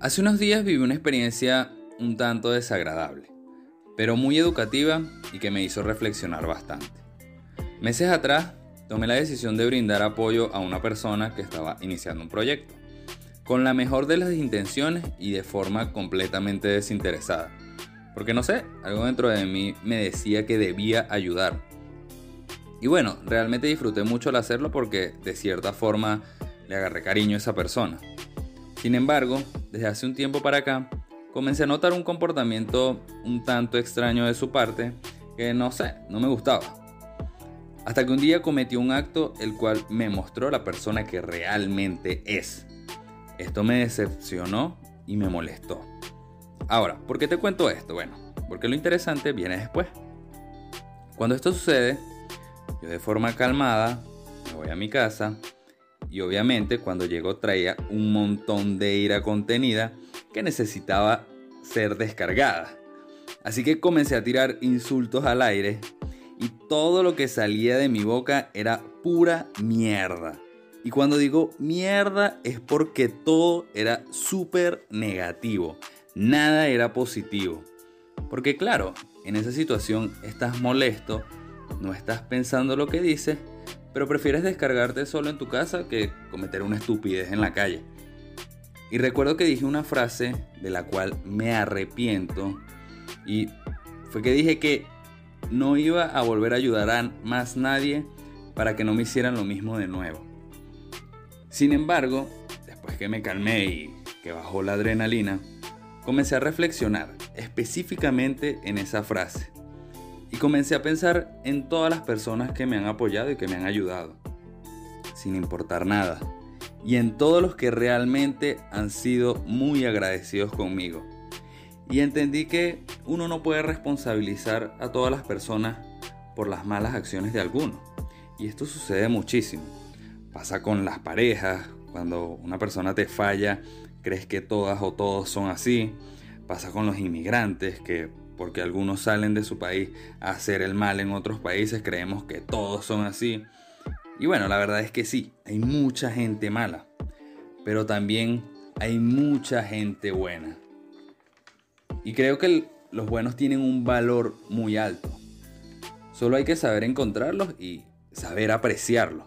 Hace unos días viví una experiencia un tanto desagradable, pero muy educativa y que me hizo reflexionar bastante. Meses atrás tomé la decisión de brindar apoyo a una persona que estaba iniciando un proyecto, con la mejor de las intenciones y de forma completamente desinteresada. Porque no sé, algo dentro de mí me decía que debía ayudar. Y bueno, realmente disfruté mucho al hacerlo porque de cierta forma le agarré cariño a esa persona. Sin embargo, desde hace un tiempo para acá, comencé a notar un comportamiento un tanto extraño de su parte que no sé, no me gustaba. Hasta que un día cometió un acto el cual me mostró la persona que realmente es. Esto me decepcionó y me molestó. Ahora, ¿por qué te cuento esto? Bueno, porque lo interesante viene después. Cuando esto sucede, yo de forma calmada me voy a mi casa, y obviamente cuando llegó traía un montón de ira contenida que necesitaba ser descargada. Así que comencé a tirar insultos al aire y todo lo que salía de mi boca era pura mierda. Y cuando digo mierda es porque todo era súper negativo, nada era positivo. Porque claro, en esa situación estás molesto, no estás pensando lo que dices pero prefieres descargarte solo en tu casa que cometer una estupidez en la calle. Y recuerdo que dije una frase de la cual me arrepiento y fue que dije que no iba a volver a ayudar a más nadie para que no me hicieran lo mismo de nuevo. Sin embargo, después que me calmé y que bajó la adrenalina, comencé a reflexionar específicamente en esa frase. Y comencé a pensar en todas las personas que me han apoyado y que me han ayudado, sin importar nada. Y en todos los que realmente han sido muy agradecidos conmigo. Y entendí que uno no puede responsabilizar a todas las personas por las malas acciones de alguno. Y esto sucede muchísimo. Pasa con las parejas, cuando una persona te falla, crees que todas o todos son así. Pasa con los inmigrantes, que porque algunos salen de su país a hacer el mal en otros países, creemos que todos son así. Y bueno, la verdad es que sí, hay mucha gente mala, pero también hay mucha gente buena. Y creo que los buenos tienen un valor muy alto. Solo hay que saber encontrarlos y saber apreciarlos.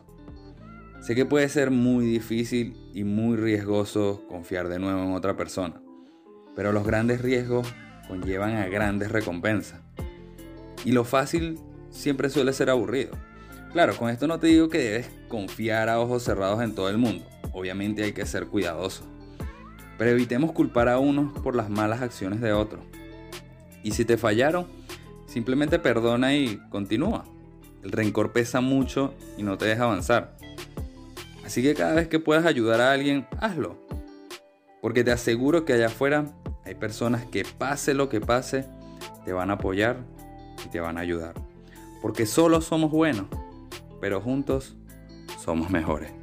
Sé que puede ser muy difícil y muy riesgoso confiar de nuevo en otra persona, pero los grandes riesgos conllevan a grandes recompensas. Y lo fácil siempre suele ser aburrido. Claro, con esto no te digo que debes confiar a ojos cerrados en todo el mundo. Obviamente hay que ser cuidadoso. Pero evitemos culpar a unos por las malas acciones de otros. Y si te fallaron, simplemente perdona y continúa. El rencor pesa mucho y no te deja avanzar. Así que cada vez que puedas ayudar a alguien, hazlo. Porque te aseguro que allá afuera hay personas que pase lo que pase, te van a apoyar y te van a ayudar. Porque solo somos buenos, pero juntos somos mejores.